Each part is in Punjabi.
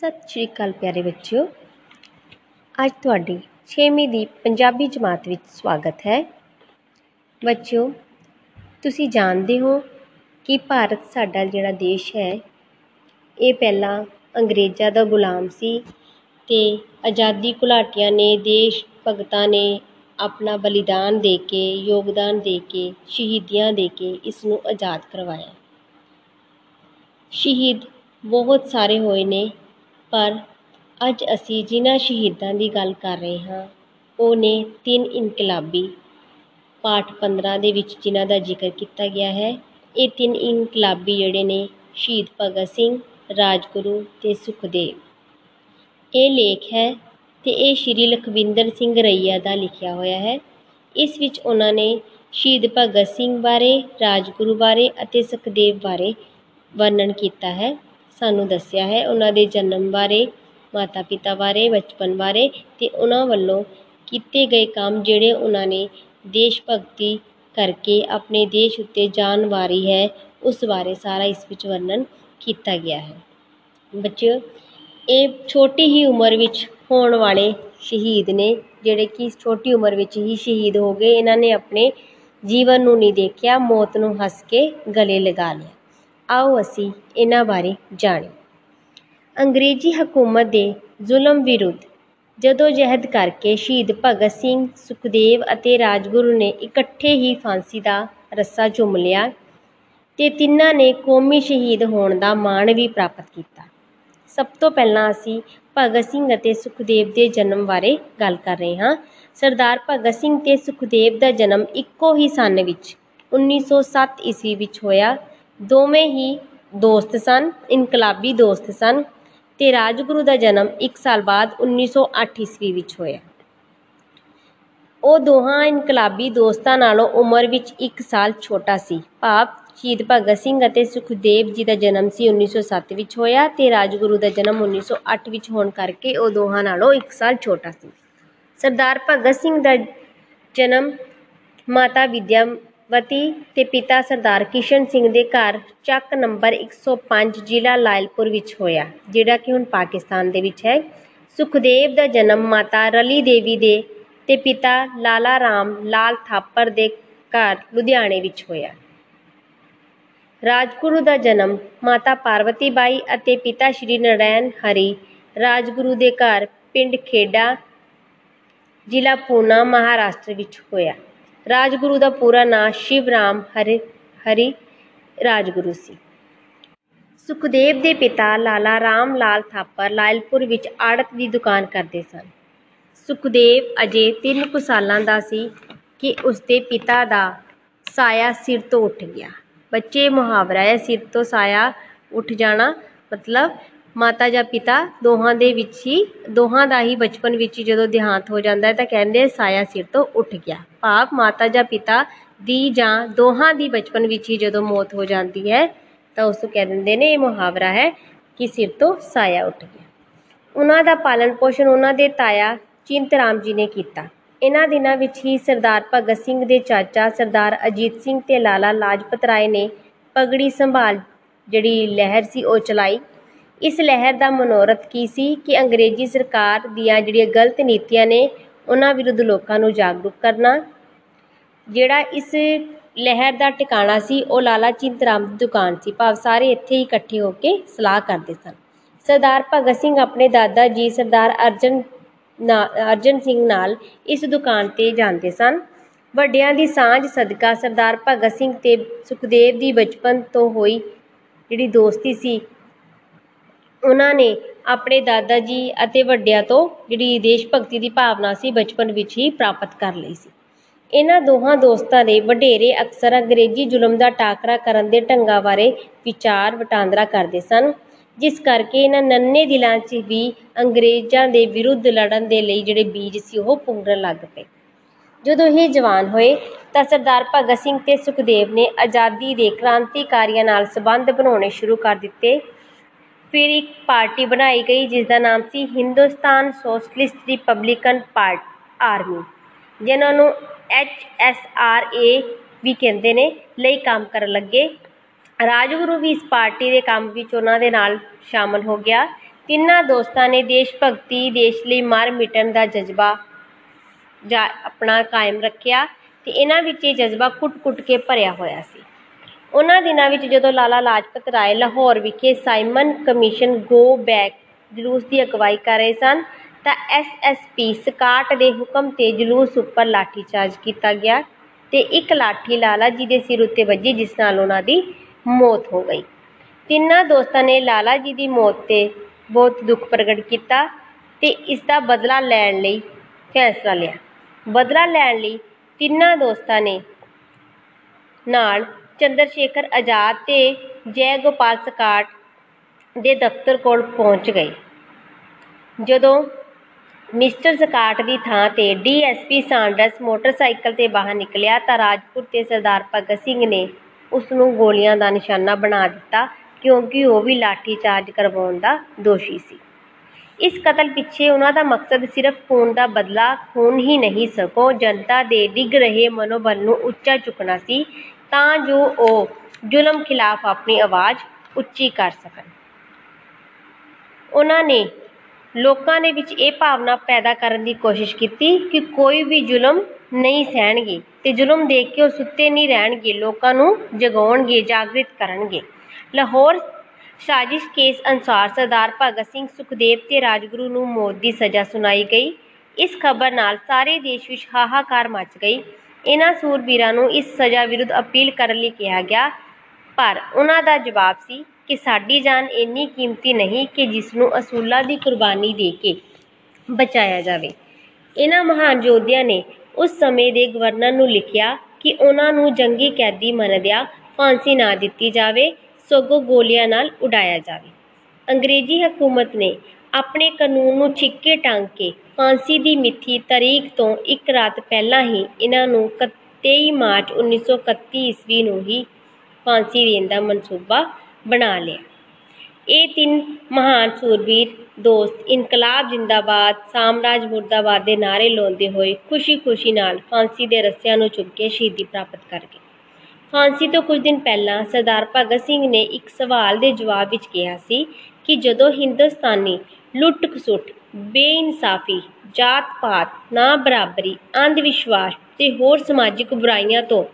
ਸਤਿ ਸ਼੍ਰੀ ਅਕਾਲ ਪਿਆਰੇ ਬੱਚਿਓ। ਅੱਜ ਤੁਹਾਡੀ 6ਵੀਂ ਦੀ ਪੰਜਾਬੀ ਜਮਾਤ ਵਿੱਚ ਸਵਾਗਤ ਹੈ। ਬੱਚਿਓ, ਤੁਸੀਂ ਜਾਣਦੇ ਹੋ ਕਿ ਭਾਰਤ ਸਾਡਾ ਜਿਹੜਾ ਦੇਸ਼ ਹੈ, ਇਹ ਪਹਿਲਾਂ ਅੰਗਰੇਜ਼ਾਂ ਦਾ ਗੁਲਾਮ ਸੀ ਤੇ ਆਜ਼ਾਦੀ ਘੁਲਾਟੀਆਂ ਨੇ ਦੇਸ਼ ਭਗਤਾਂ ਨੇ ਆਪਣਾ ਬਲੀਦਾਨ ਦੇ ਕੇ, ਯੋਗਦਾਨ ਦੇ ਕੇ, ਸ਼ਹੀਦੀਆਂ ਦੇ ਕੇ ਇਸ ਨੂੰ ਆਜ਼ਾਦ ਕਰਵਾਇਆ। ਸ਼ਹੀਦ ਬਹੁਤ ਸਾਰੇ ਹੋਏ ਨੇ ਪਰ ਅੱਜ ਅਸੀਂ ਜਿਨ੍ਹਾਂ ਸ਼ਹੀਦਾਂ ਦੀ ਗੱਲ ਕਰ ਰਹੇ ਹਾਂ, ਉਹ ਨੇ ਤਿੰਨ ਇਨਕਲਾਬੀ ਪਾਠ 15 ਦੇ ਵਿੱਚ ਜਿਨ੍ਹਾਂ ਦਾ ਜ਼ਿਕਰ ਕੀਤਾ ਗਿਆ ਹੈ, ਇਹ ਤਿੰਨ ਇਨਕਲਾਬੀ ਜਿਹੜੇ ਨੇ ਸ਼ਹੀਦ ਭਗਤ ਸਿੰਘ, ਰਾਜਗੁਰੂ ਤੇ ਸੁਖਦੇਵ। ਇਹ ਲੇਖ ਹੈ ਤੇ ਇਹ ਸ਼੍ਰੀ ਲਖਵਿੰਦਰ ਸਿੰਘ ਰਈਆ ਦਾ ਲਿਖਿਆ ਹੋਇਆ ਹੈ। ਇਸ ਵਿੱਚ ਉਹਨਾਂ ਨੇ ਸ਼ਹੀਦ ਭਗਤ ਸਿੰਘ ਬਾਰੇ, ਰਾਜਗੁਰੂ ਬਾਰੇ ਅਤੇ ਸੁਖਦੇਵ ਬਾਰੇ ਵਰਣਨ ਕੀਤਾ ਹੈ। ਸਾਨੂੰ ਦੱਸਿਆ ਹੈ ਉਹਨਾਂ ਦੇ ਜਨਮ ਬਾਰੇ ਮਾਤਾ ਪਿਤਾ ਬਾਰੇ, ਬਚਪਨ ਬਾਰੇ ਤੇ ਉਹਨਾਂ ਵੱਲੋਂ ਕੀਤੇ ਗਏ ਕੰਮ ਜਿਹੜੇ ਉਹਨਾਂ ਨੇ ਦੇਸ਼ ਭਗਤੀ ਕਰਕੇ ਆਪਣੇ ਦੇਸ਼ ਉੱਤੇ ਜਾਨ ਵਾਰੀ ਹੈ, ਉਸ ਬਾਰੇ ਸਾਰਾ ਇਸ ਵਿੱਚ ਵਰਣਨ ਕੀਤਾ ਗਿਆ ਹੈ। ਬੱਚਿਓ, ਇਹ ਛੋਟੀ ਹੀ ਉਮਰ ਵਿੱਚ ਹੋਣ ਵਾਲੇ ਸ਼ਹੀਦ ਨੇ, ਜਿਹੜੇ ਕਿ ਛੋਟੀ ਉਮਰ ਵਿੱਚ ਹੀ ਸ਼ਹੀਦ ਹੋ ਗਏ, ਇਹਨਾਂ ਨੇ ਆਪਣੇ ਜੀਵਨ ਨੂੰ ਨਹੀਂ ਦੇਖਿਆ, ਮੌਤ ਨੂੰ ਹੱਸ ਕੇ ਗਲੇ ਲਗਾ ਲਿਆ। ਆਓ ਅਸੀਂ ਇਹਨਾਂ ਬਾਰੇ ਜਾਣੀਏ ਅੰਗਰੇਜ਼ੀ ਹਕੂਮਤ ਦੇ ਜ਼ੁਲਮ ਵਿਰੁੱਧ ਜਦੋਂ ਜਹਿਦ ਕਰਕੇ ਸ਼ਹੀਦ ਭਗਤ ਸਿੰਘ, ਸੁਖਦੇਵ ਅਤੇ ਰਾਜਗੁਰੂ ਨੇ ਇਕੱਠੇ ਹੀ ਫਾਂਸੀ ਦਾ ਰੱਸਾ ਚੁੰਮ ਲਿਆ ਤੇ ਤਿੰਨਾਂ ਨੇ ਕੌਮੀ ਸ਼ਹੀਦ ਹੋਣ ਦਾ ਮਾਣ ਵੀ ਪ੍ਰਾਪਤ ਕੀਤਾ। ਸਭ ਤੋਂ ਪਹਿਲਾਂ ਅਸੀਂ ਭਗਤ ਸਿੰਘ ਅਤੇ ਸੁਖਦੇਵ ਦੇ ਜਨਮ ਬਾਰੇ ਗੱਲ ਕਰ ਰਹੇ ਹਾਂ। ਸਰਦਾਰ ਭਗਤ ਸਿੰਘ ਤੇ ਸੁਖਦੇਵ ਦਾ ਜਨਮ ਇੱਕੋ ਹੀ ਸੰਨ ਵਿੱਚ 1907 ਈਸਵੀ ਵਿੱਚ ਹੋਇਆ ਦੋਵੇਂ ਹੀ ਦੋਸਤ ਸਨ, ਇਨਕਲਾਬੀ ਦੋਸਤ ਸਨ ਤੇ ਰਾਜਗੁਰੂ ਦਾ ਜਨਮ 1 ਸਾਲ ਬਾਅਦ 1908 ਈਸਵੀ ਵਿੱਚ ਹੋਇਆ। ਉਹ ਦੋਹਾਂ ਇਨਕਲਾਬੀ ਦੋਸਤਾਂ ਨਾਲੋਂ ਉਮਰ ਵਿੱਚ 1 ਸਾਲ ਛੋਟਾ ਸੀ। ਭਾਵ ਸ਼ਹੀਦ ਭਗਤ ਸਿੰਘ ਅਤੇ ਸੁਖਦੇਵ ਜੀ ਦਾ ਜਨਮ ਸੀ 1907 ਵਿੱਚ ਹੋਇਆ ਤੇ ਰਾਜਗੁਰੂ ਦਾ ਜਨਮ 1908 ਵਿੱਚ ਹੋਣ ਕਰਕੇ ਉਹ ਦੋਹਾਂ ਨਾਲੋਂ 1 ਸਾਲ ਛੋਟਾ ਸੀ। ਸਰਦਾਰ ਭਗਤ ਸਿੰਘ ਦਾ ਜਨਮ ਮਾਤਾ ਵਿਦਿਆਵਤੀ ਤੇ ਪਿਤਾ ਸਰਦਾਰ ਕਿਸ਼ਨ ਸਿੰਘ ਦੇ ਘਰ ਚੱਕ ਨੰਬਰ 105 ਜ਼ਿਲ੍ਹਾ ਲਾਇਲਪੁਰ ਵਿੱਚ ਹੋਇਆ, ਜਿਹੜਾ ਕਿ ਹੁਣ ਪਾਕਿਸਤਾਨ ਦੇ ਵਿੱਚ ਹੈ। ਸੁਖਦੇਵ ਦਾ ਜਨਮ ਮਾਤਾ ਰਲੀ ਦੇਵੀ ਦੇ ਤੇ ਪਿਤਾ ਲਾਲਾ ਰਾਮ ਲਾਲ ਥਾਪਰ ਦੇ ਘਰ ਲੁਧਿਆਣੇ ਵਿੱਚ ਹੋਇਆ। ਰਾਜਗੁਰੂ ਦਾ ਜਨਮ ਮਾਤਾ ਪਾਰਵਤੀ ਬਾਈ ਅਤੇ ਪਿਤਾ ਸ਼੍ਰੀ ਨਰੈਣ ਹਰੀ ਰਾਜਗੁਰੂ ਦੇ ਘਰ ਪਿੰਡ ਖੇੜਾ ਜ਼ਿਲ੍ਹਾ ਪੂਨਾ, ਮਹਾਰਾਸ਼ਟਰ ਵਿੱਚ ਹੋਇਆ। ਰਾਜਗੁਰੂ ਦਾ ਪੂਰਾ ਨਾਂ ਸ਼ਿਵ ਰਾਮ ਹਰੀ ਹਰੀ ਰਾਜਗੁਰੂ ਸੀ। ਸੁਖਦੇਵ ਦੇ ਪਿਤਾ ਲਾਲਾ ਰਾਮ ਲਾਲ ਥਾਪਰ ਲਾਇਲਪੁਰ ਵਿੱਚ ਆੜਤ ਦੀ ਦੁਕਾਨ ਕਰਦੇ ਸਨ। ਸੁਖਦੇਵ ਅਜੇ ਤਿੰਨ ਕੁ ਸਾਲਾਂ ਦਾ ਸੀ ਕਿ ਉਸਦੇ ਪਿਤਾ ਦਾ ਸਾਇਆ ਸਿਰ ਤੋਂ ਉੱਠ ਗਿਆ। ਬੱਚੇ ਮੁਹਾਵਰਾ ਹੈ, ਸਿਰ ਤੋਂ ਸਾਇਆ ਉੱਠ ਜਾਣਾ ਮਤਲਬ ਮਾਤਾ ਜਾਂ ਪਿਤਾ ਦੋਹਾਂ ਦੇ ਵਿੱਚ ਹੀ, ਦੋਹਾਂ ਦਾ ਹੀ ਬਚਪਨ ਵਿੱਚ ਹੀ ਜਦੋਂ ਦੇਹਾਂਤ ਹੋ ਜਾਂਦਾ ਹੈ ਤਾਂ ਕਹਿੰਦੇ ਸਾਇਆ ਸਿਰ ਤੋਂ ਉੱਠ ਗਿਆ। ਭਾਵ ਮਾਤਾ ਜਾਂ ਪਿਤਾ ਦੀ ਜਾਂ ਦੋਹਾਂ ਦੀ ਬਚਪਨ ਵਿੱਚ ਹੀ ਜਦੋਂ ਮੌਤ ਹੋ ਜਾਂਦੀ ਹੈ ਤਾਂ ਉਸ ਨੂੰ ਕਹਿ ਦਿੰਦੇ ਨੇ, ਇਹ ਮੁਹਾਵਰਾ ਹੈ ਕਿ ਸਿਰ ਤੋਂ ਸਾਇਆ ਉੱਠ ਗਿਆ। ਉਹਨਾਂ ਦਾ ਪਾਲਣ ਪੋਸ਼ਣ ਉਹਨਾਂ ਦੇ ਤਾਇਆ ਚਿੰਤ ਰਾਮ ਜੀ ਨੇ ਕੀਤਾ। ਇਹਨਾਂ ਦਿਨਾਂ ਵਿੱਚ ਹੀ ਸਰਦਾਰ ਭਗਤ ਸਿੰਘ ਦੇ ਚਾਚਾ ਸਰਦਾਰ ਅਜੀਤ ਸਿੰਘ ਤੇ ਲਾਲਾ ਲਾਜਪਤ ਰਾਏ ਨੇ ਪਗੜੀ ਸੰਭਾਲ ਜਿਹੜੀ ਲਹਿਰ ਸੀ ਉਹ ਚਲਾਈ। ਇਸ ਲਹਿਰ ਦਾ ਮਨੋਰਥ ਕੀ ਸੀ ਕਿ ਅੰਗਰੇਜ਼ੀ ਸਰਕਾਰ ਦੀਆਂ ਜਿਹੜੀਆਂ ਗਲਤ ਨੀਤੀਆਂ ਨੇ, ਉਹਨਾਂ ਵਿਰੁੱਧ ਲੋਕਾਂ ਨੂੰ ਜਾਗਰੂਕ ਕਰਨਾ? ਜਿਹੜਾ ਇਸ ਲਹਿਰ ਦਾ ਟਿਕਾਣਾ ਸੀ, ਉਹ ਲਾਲਾ ਚਿੰਤਰਾਮ ਦੀ ਦੁਕਾਨ ਸੀ। ਭਾਵ ਸਾਰੇ ਇੱਥੇ ਹੀ ਇਕੱਠੇ ਹੋ ਕੇ ਸਲਾਹ ਕਰਦੇ ਸਨ। ਸਰਦਾਰ ਭਗਤ ਸਿੰਘ ਆਪਣੇ ਦਾਦਾ ਜੀ, ਸਰਦਾਰ ਅਰਜਨ ਅਰਜਨ ਸਿੰਘ ਨਾਲ ਇਸ ਦੁਕਾਨ ਤੇ ਜਾਂਦੇ ਸਨ। ਵੱਡਿਆਂ ਦੀ ਸਾਂਝ ਸਦਕਾ ਸਰਦਾਰ ਭਗਤ ਸਿੰਘ ਤੇ ਸੁਖਦੇਵ ਦੀ ਬਚਪਨ ਤੋਂ ਹੋਈ ਜਿਹੜੀ ਦੋਸਤੀ ਸੀ ਉਹਨਾਂ ਨੇ ਆਪਣੇ ਦਾਦਾ ਜੀ ਅਤੇ ਵੱਡਿਆਂ ਤੋਂ ਜਿਹੜੀ ਦੇਸ਼ ਭਗਤੀ ਦੀ ਭਾਵਨਾ ਸੀ ਬਚਪਨ ਵਿੱਚ ਹੀ ਪ੍ਰਾਪਤ ਕਰ ਲਈ ਸੀ। ਇਹਨਾਂ ਦੋਹਾਂ ਦੋਸਤਾਂ ਦੇ ਵਡੇਰੇ ਅਕਸਰ ਅੰਗਰੇਜ਼ੀ ਜ਼ੁਲਮ ਦਾ ਟਾਕਰਾ ਕਰਨ ਦੇ ਢੰਗਾਂ ਬਾਰੇ ਵਿਚਾਰ ਵਟਾਂਦਰਾ ਕਰਦੇ ਸਨ, ਜਿਸ ਕਰਕੇ ਇਹਨਾਂ ਨੰਨੇ ਦਿਲਾਂ 'ਚ ਵੀ ਅੰਗਰੇਜ਼ਾਂ ਦੇ ਵਿਰੁੱਧ ਲੜਨ ਦੇ ਲਈ ਜਿਹੜੇ ਬੀਜ ਸੀ ਉਹ ਪੁੰਗਰਨ ਲੱਗ ਪਏ। ਜਦੋਂ ਇਹ ਜਵਾਨ ਹੋਏ ਤਾਂ ਸਰਦਾਰ ਭਗਤ ਸਿੰਘ ਤੇ ਸੁਖਦੇਵ ਨੇ ਆਜ਼ਾਦੀ ਦੇ ਕ੍ਰਾਂਤੀਕਾਰੀਆਂ ਨਾਲ ਸਬੰਧ ਬਣਾਉਣੇ ਸ਼ੁਰੂ ਕਰ ਦਿੱਤੇ ਫਿਰ ਇੱਕ ਪਾਰਟੀ ਬਣਾਈ ਗਈ ਜਿਸ ਦਾ ਨਾਮ ਸੀ Hindustan socialist republican part army, ਜਿਨ੍ਹਾਂ ਨੂੰ ਐਚ ਐਸ ਆਰ ਏ ਵੀ ਕਹਿੰਦੇ ਨੇ, ਲਈ ਕੰਮ ਕਰਨ ਲੱਗੇ। ਰਾਜਗੁਰੂ ਵੀ ਇਸ ਪਾਰਟੀ ਦੇ ਕੰਮ ਵਿੱਚ ਉਹਨਾਂ ਦੇ ਨਾਲ ਸ਼ਾਮਲ ਹੋ ਗਿਆ। ਤਿੰਨਾਂ ਦੋਸਤਾਂ ਨੇ ਦੇਸ਼ ਭਗਤੀ, ਦੇਸ਼ ਲਈ ਮਰ ਮਿਟਣ ਦਾ ਜਜ਼ਬਾ ਜਾ ਆਪਣਾ ਕਾਇਮ ਰੱਖਿਆ ਤੇ ਇਹਨਾਂ ਵਿੱਚ ਇਹ ਜਜ਼ਬਾ ਕੁੱਟ-ਕੁੱਟ ਕੇ ਭਰਿਆ ਹੋਇਆ ਸੀ। ਉਹਨਾਂ ਦਿਨਾਂ ਵਿੱਚ ਜਦੋਂ ਲਾਲਾ ਲਾਜਪਤ ਰਾਏ ਲਾਹੌਰ ਵਿਖੇ ਸਾਈਮਨ ਕਮਿਸ਼ਨ ਗੋ ਬੈਕ ਜਲੂਸ ਦੀ ਅਗਵਾਈ ਕਰ ਰਹੇ ਸਨ, ਤਾਂ ਐਸਐਸਪੀ ਸਕਾਟ ਦੇ ਹੁਕਮ ਤੇ ਜਲੂਸ ਉੱਪਰ ਲਾਠੀਚਾਰਜ ਕੀਤਾ ਗਿਆ ਤੇ ਇੱਕ ਲਾਠੀ ਲਾਲਾ ਜੀ ਦੇ ਸਿਰ ਉੱਤੇ ਵੱਜੀ, ਜਿਸ ਨਾਲ ਉਹਨਾਂ ਦੀ ਮੌਤ ਹੋ ਗਈ। ਤਿੰਨਾਂ ਦੋਸਤਾਂ ਨੇ ਲਾਲਾ ਜੀ ਦੀ ਮੌਤ ਤੇ ਬਹੁਤ ਦੁੱਖ ਪ੍ਰਗਟ ਕੀਤਾ ਤੇ ਇਸ ਦਾ ਬਦਲਾ ਲੈਣ ਲਈ ਫੈਸਲਾ ਲਿਆ। ਬਦਲਾ ਲੈਣ ਲਈ ਤਿੰਨਾਂ ਦੋਸਤਾਂ ਨੇ ਨਾਲ ਚੰਦਰ ਸ਼ੇਖਰ ਆਜ਼ਾਦ ਤੇ ਜੈ ਗੋਪਾਲ ਸਕਾਟ ਦੇ ਦਫ਼ਤਰ ਕੋਲ ਪਹੁੰਚ ਗਏ। ਜਦੋਂ ਮਿਸਟਰ ਸਕਾਟ ਦੀ ਥਾਂ ਤੇ ਡੀਐਸਪੀ ਸਾਂਡਰਸ ਮੋਟਰਸਾਈਕਲ ਤੇ ਬਾਹਰ ਨਿਕਲਿਆ ਤਾਂ ਰਾਜਪੁਰ ਤੇ ਸਰਦਾਰ ਭਗਤ ਸਿੰਘ ਨੇ ਉਸ ਨੂੰ ਗੋਲੀਆਂ ਦਾ ਨਿਸ਼ਾਨਾ ਬਣਾ ਦਿੱਤਾ ਕਿਉਂਕਿ ਉਹ ਵੀ ਲਾਠੀ ਚਾਰਜ ਕਰਵਾਉਣ ਦਾ ਦੋਸ਼ੀ ਸੀ। ਇਸ ਕਤਲ ਪਿੱਛੇ ਉਹਨਾਂ ਦਾ ਮਕਸਦ ਸਿਰਫ ਖੂਨ ਦਾ ਬਦਲਾ ਖੂਨ ਹੀ ਨਹੀਂ, ਸਗੋਂ ਜਨਤਾ ਦੇ ਡਿੱਗ ਰਹੇ ਮਨੋਬਲ ਨੂੰ ਉੱਚਾ ਚੁੱਕਣਾ ਸੀ ਤਾਂ ਜੋ ਉਹ ਜ਼ੁਲਮ ਖਿਲਾਫ ਆਪਣੀ ਆਵਾਜ਼ ਉੱਚੀ ਕਰ ਸਕਣ। ਉਹਨਾਂ ਨੇ ਲੋਕਾਂ ਦੇ ਵਿੱਚ ਇਹ ਭਾਵਨਾ ਪੈਦਾ ਕਰਨ ਦੀ ਕੋਸ਼ਿਸ਼ ਕੀਤੀ ਕਿ ਕੋਈ ਵੀ ਜ਼ੁਲਮ ਨਹੀਂ ਸਹਿਣਗੇ ਤੇ ਜ਼ੁਲਮ ਦੇਖ ਕੇ ਉਹ ਸੁੱਤੇ ਨਹੀਂ ਰਹਿਣਗੇ, ਲੋਕਾਂ ਨੂੰ ਜਗਾਉਣਗੇ, ਜਾਗਰਿਤ ਕਰਨਗੇ। ਲਾਹੌਰ ਸਾਜ਼ਿਸ਼ ਕੇਸ ਅਨੁਸਾਰ ਸਰਦਾਰ ਭਗਤ ਸਿੰਘ ਸੁਖਦੇਵ ਤੇ ਰਾਜਗੁਰੂ ਨੂੰ ਮੌਤ ਦੀ ਸਜ਼ਾ ਸੁਣਾਈ ਗਈ। ਇਸ ਖਬਰ ਨਾਲ ਸਾਰੇ ਦੇਸ਼ ਵਿੱਚ ਹਾਹਾਕਾਰ ਮਚ ਗਈ। ਇਹਨਾਂ ਸੂਰਬੀਰਾਂ ਨੂੰ ਇਸ ਸਜ਼ਾ ਵਿਰੁੱਧ ਅਪੀਲ ਕਰਨ ਲਈ ਕਿਹਾ ਗਿਆ। ਪਰ ਉਹਨਾਂ ਦਾ ਜਵਾਬ ਸੀ ਕਿ ਸਾਡੀ ਜਾਨ ਇੰਨੀ ਕੀਮਤੀ ਨਹੀਂ ਕਿ ਜਿਸ ਨੂੰ ਅਸੂਲਾਂ ਦੀ ਕੁਰਬਾਨੀ ਦੇ ਕੇ ਬਚਾਇਆ ਜਾਵੇ। ਇਹਨਾਂ ਮਹਾਨ ਯੋਧਿਆਂ ਨੇ ਉਸ ਸਮੇਂ ਦੇ ਗਵਰਨਰ ਨੂੰ ਲਿਖਿਆ ਕਿ ਉਹਨਾਂ ਨੂੰ ਜੰਗੀ ਕੈਦੀ ਮੰਨਦਿਆਂ ਫਾਂਸੀ ਨਾ ਦਿੱਤੀ ਜਾਵੇ, ਸਗੋਂ ਗੋਲੀਆਂ ਨਾਲ ਉਡਾਇਆ ਜਾਵੇ। ਅੰਗਰੇਜ਼ੀ ਹਕੂਮਤ ਨੇ ਆਪਣੇ ਕਾਨੂੰਨ ਨੂੰ ਛਿੱਕੇ ਟੰਗ ਕੇ ਫਾਂਸੀ ਦੀ ਮਿੱਥੀ ਤਾਰੀਖ ਤੋਂ ਇੱਕ ਰਾਤ ਪਹਿਲਾਂ ਹੀ ਇਹਨਾਂ ਨੂੰ 23 ਮਾਰਚ 1931 ਈਸਵੀ ਨੂੰ ਹੀ ਫਾਂਸੀ ਦੇਣ ਦਾ ਮਨਸੂਬਾ ਬਣਾ ਲਿਆ। ਇਹ ਤਿੰਨ ਮਹਾਨ ਸੂਰਬੀਰ, ਦੋਸਤ, ਇਨਕਲਾਬ ਜਿੰਦਾਬਾਦ, ਸਾਮਰਾਜ ਮੁਰਦਾਬਾਦ ਦੇ ਨਾਅਰੇ ਲਾਉਂਦੇ ਹੋਏ ਖੁਸ਼ੀ-ਖੁਸ਼ੀ ਨਾਲ ਫਾਂਸੀ ਦੇ ਰੱਸਿਆਂ ਨੂੰ ਚੁੱਕ ਕੇ ਸ਼ਹੀਦੀ ਪ੍ਰਾਪਤ ਕਰ ਗਏ। ਫਾਂਸੀ ਤੋਂ ਕੁਝ ਦਿਨ ਪਹਿਲਾਂ ਸਰਦਾਰ ਭਗਤ ਸਿੰਘ ਨੇ ਇੱਕ ਸਵਾਲ ਦੇ ਜਵਾਬ ਵਿੱਚ ਕਿਹਾ ਸੀ ਕਿ ਜਦੋਂ ਹਿੰਦੁਸਤਾਨੀ ਲੁੱਟ-ਖਸੁੱਟ, ਬੇਇਨਸਾਫੀ, ਜਾਤ-ਪਾਤ ਨਾ ਬਰਾਬਰੀ ਅੰਧ ਵਿਸ਼ਵਾਸ ਤੇ ਹੋਰ ਸਮਾਜਿਕ ਬੁਰਾਈਆਂ ਤੋਂ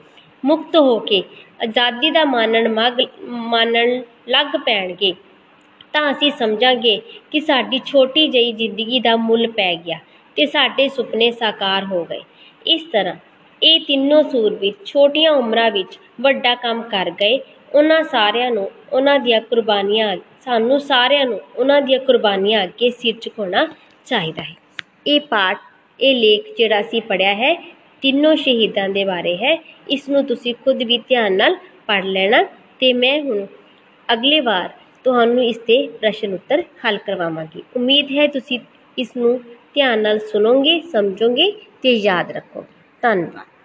ਮੁਕਤ ਹੋ ਕੇ ਆਜ਼ਾਦੀ ਦਾ ਮਾਣਨ ਮਗ ਮਾਣਨ ਲੱਗ ਪੈਣਗੇ, ਤਾਂ ਅਸੀਂ ਸਮਝਾਂਗੇ ਕਿ ਸਾਡੀ ਛੋਟੀ ਜਿਹੀ ਜ਼ਿੰਦਗੀ ਦਾ ਮੁੱਲ ਪੈ ਗਿਆ ਤੇ ਸਾਡੇ ਸੁਪਨੇ ਸਾਕਾਰ ਹੋ ਗਏ। ਇਸ ਤਰ੍ਹਾਂ ਇਹ ਤਿੰਨੋਂ ਸੂਰਬੀਰ ਛੋਟੀਆਂ ਉਮਰਾਂ ਵਿੱਚ ਵੱਡਾ ਕੰਮ ਕਰ ਗਏ। ਉਹਨਾਂ ਸਾਰਿਆਂ ਨੂੰ ਉਹਨਾਂ ਦੀਆਂ ਕੁਰਬਾਨੀਆਂ ਸਾਨੂੰ ਸਾਰਿਆਂ ਨੂੰ ਉਹਨਾਂ ਦੀਆਂ ਕੁਰਬਾਨੀਆਂ ਅੱਗੇ ਸਿਰ ਝੁਕਾਉਣਾ ਚਾਹੀਦਾ ਹੈ। ਇਹ ਪਾਠ, ਇਹ ਲੇਖ ਜਿਹੜਾ ਅਸੀਂ ਪੜਿਆ ਹੈ, ਤਿੰਨੋਂ ਸ਼ਹੀਦਾਂ ਦੇ ਬਾਰੇ ਹੈ। ਇਸ ਨੂੰ ਤੁਸੀਂ ਖੁਦ ਵੀ ਧਿਆਨ ਨਾਲ ਪੜ ਲੈਣਾ ਤੇ ਮੈਂ ਹੁਣ ਅਗਲੇ ਵਾਰ ਤੁਹਾਨੂੰ ਇਸ ਤੇ ਪ੍ਰਸ਼ਨ ਉੱਤਰ ਹੱਲ ਕਰਵਾਵਾਂਗੀ। ਉਮੀਦ ਹੈ ਤੁਸੀਂ ਇਸ ਨੂੰ ਧਿਆਨ ਨਾਲ ਸੁਣੋਗੇ, ਸਮਝੋਗੇ ਤੇ ਯਾਦ ਰੱਖੋਗੇ। ਧੰਨਵਾਦ।